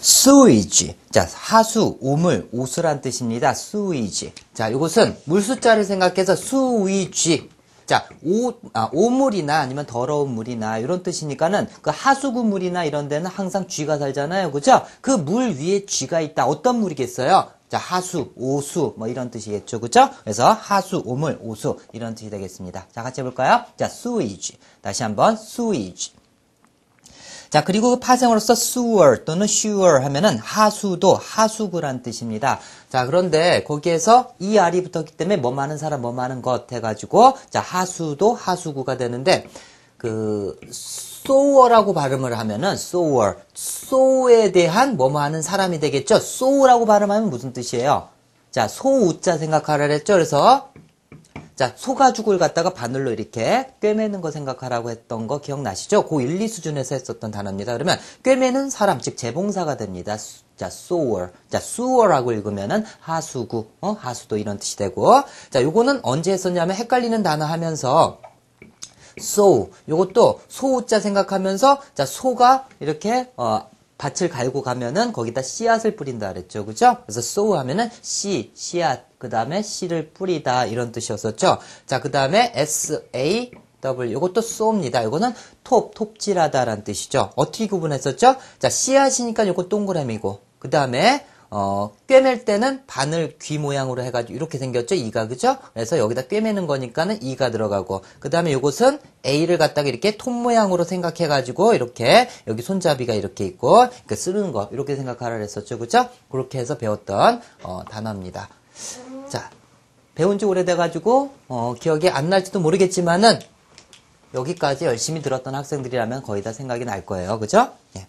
sewage. 자, 하수, 우물, 오수란 뜻입니다. sewage. 자, 이것은 물 숫자를 생각해서 sewage. 자, 오, 아, 오물이나 아니면 더러운 물이나 이런 뜻이니까는 그 하수구 물이나 이런 데는 항상 쥐가 살잖아요. 그죠? 그 물 위에 쥐가 있다. 어떤 물이겠어요? 자, 하수, 오수, 뭐 이런 뜻이겠죠. 그죠? 그래서 하수, 오물, 오수 이런 뜻이 되겠습니다. 자, 같이 해볼까요? 자, sewage. 다시 한번 sewage. 자, 그리고 파생어로서 sewer 또는 sewer 하면은 하수도, 하수구란 뜻입니다. 자, 그런데 거기에서 이 알이 붙었기 때문에 뭐 많은 사람, 뭐 많은 것 해가지고, 자, 하수도, 하수구가 되는데, 그, sower라고 발음을 하면은, sower, so에 대한 뭐 많은 사람이 되겠죠? so라고 발음하면 무슨 뜻이에요? 자, 소우자 생각하라 그랬죠? 그래서, 자, 소가죽을 갖다가 바늘로 이렇게 꿰매는 거 생각하라고 했던 거 기억나시죠? 고 1, 2 수준에서 했었던 단어입니다. 그러면 꿰매는 사람, 즉 재봉사가 됩니다. 수- 자, sewer. 자, sewer라고 읽으면은 하수구, 어, 하수도 이런 뜻이 되고. 자, 요거는 언제 했었냐면 헷갈리는 단어 하면서 so 요것도 소우자 생각하면서 자 소가 이렇게 어 밭을 갈고 가면은 거기다 씨앗을 뿌린다 그랬죠 그죠 그래서 sow 하면은 씨 씨앗 그 다음에 씨를 뿌리다 이런 뜻이었었죠 자 그 다음에 s a W 이것도 쏘입니다. 이거는 톱, 톱질하다라는 뜻이죠. 어떻게 구분했었죠? 자, 씨앗이니까 이거 동그라미고, 그 다음에 어, 꿰맬 때는 바늘 귀 모양으로 해가지고 이렇게 생겼죠? 이가, 그죠? 그래서 여기다 꿰매는 거니까는 이가 들어가고, 그 다음에 요것은 A를 갖다가 이렇게 톱 모양으로 생각해가지고, 이렇게, 여기 손잡이가 이렇게 있고, 그 쓰는 거, 이렇게 생각하라 그랬었죠? 그죠? 그렇게 해서 배웠던, 어, 단어입니다. 자, 배운 지 오래돼가지고, 어, 기억이 안 날지도 모르겠지만은, 여기까지 열심히 들었던 학생들이라면 거의 다 생각이 날 거예요. 그죠? 예.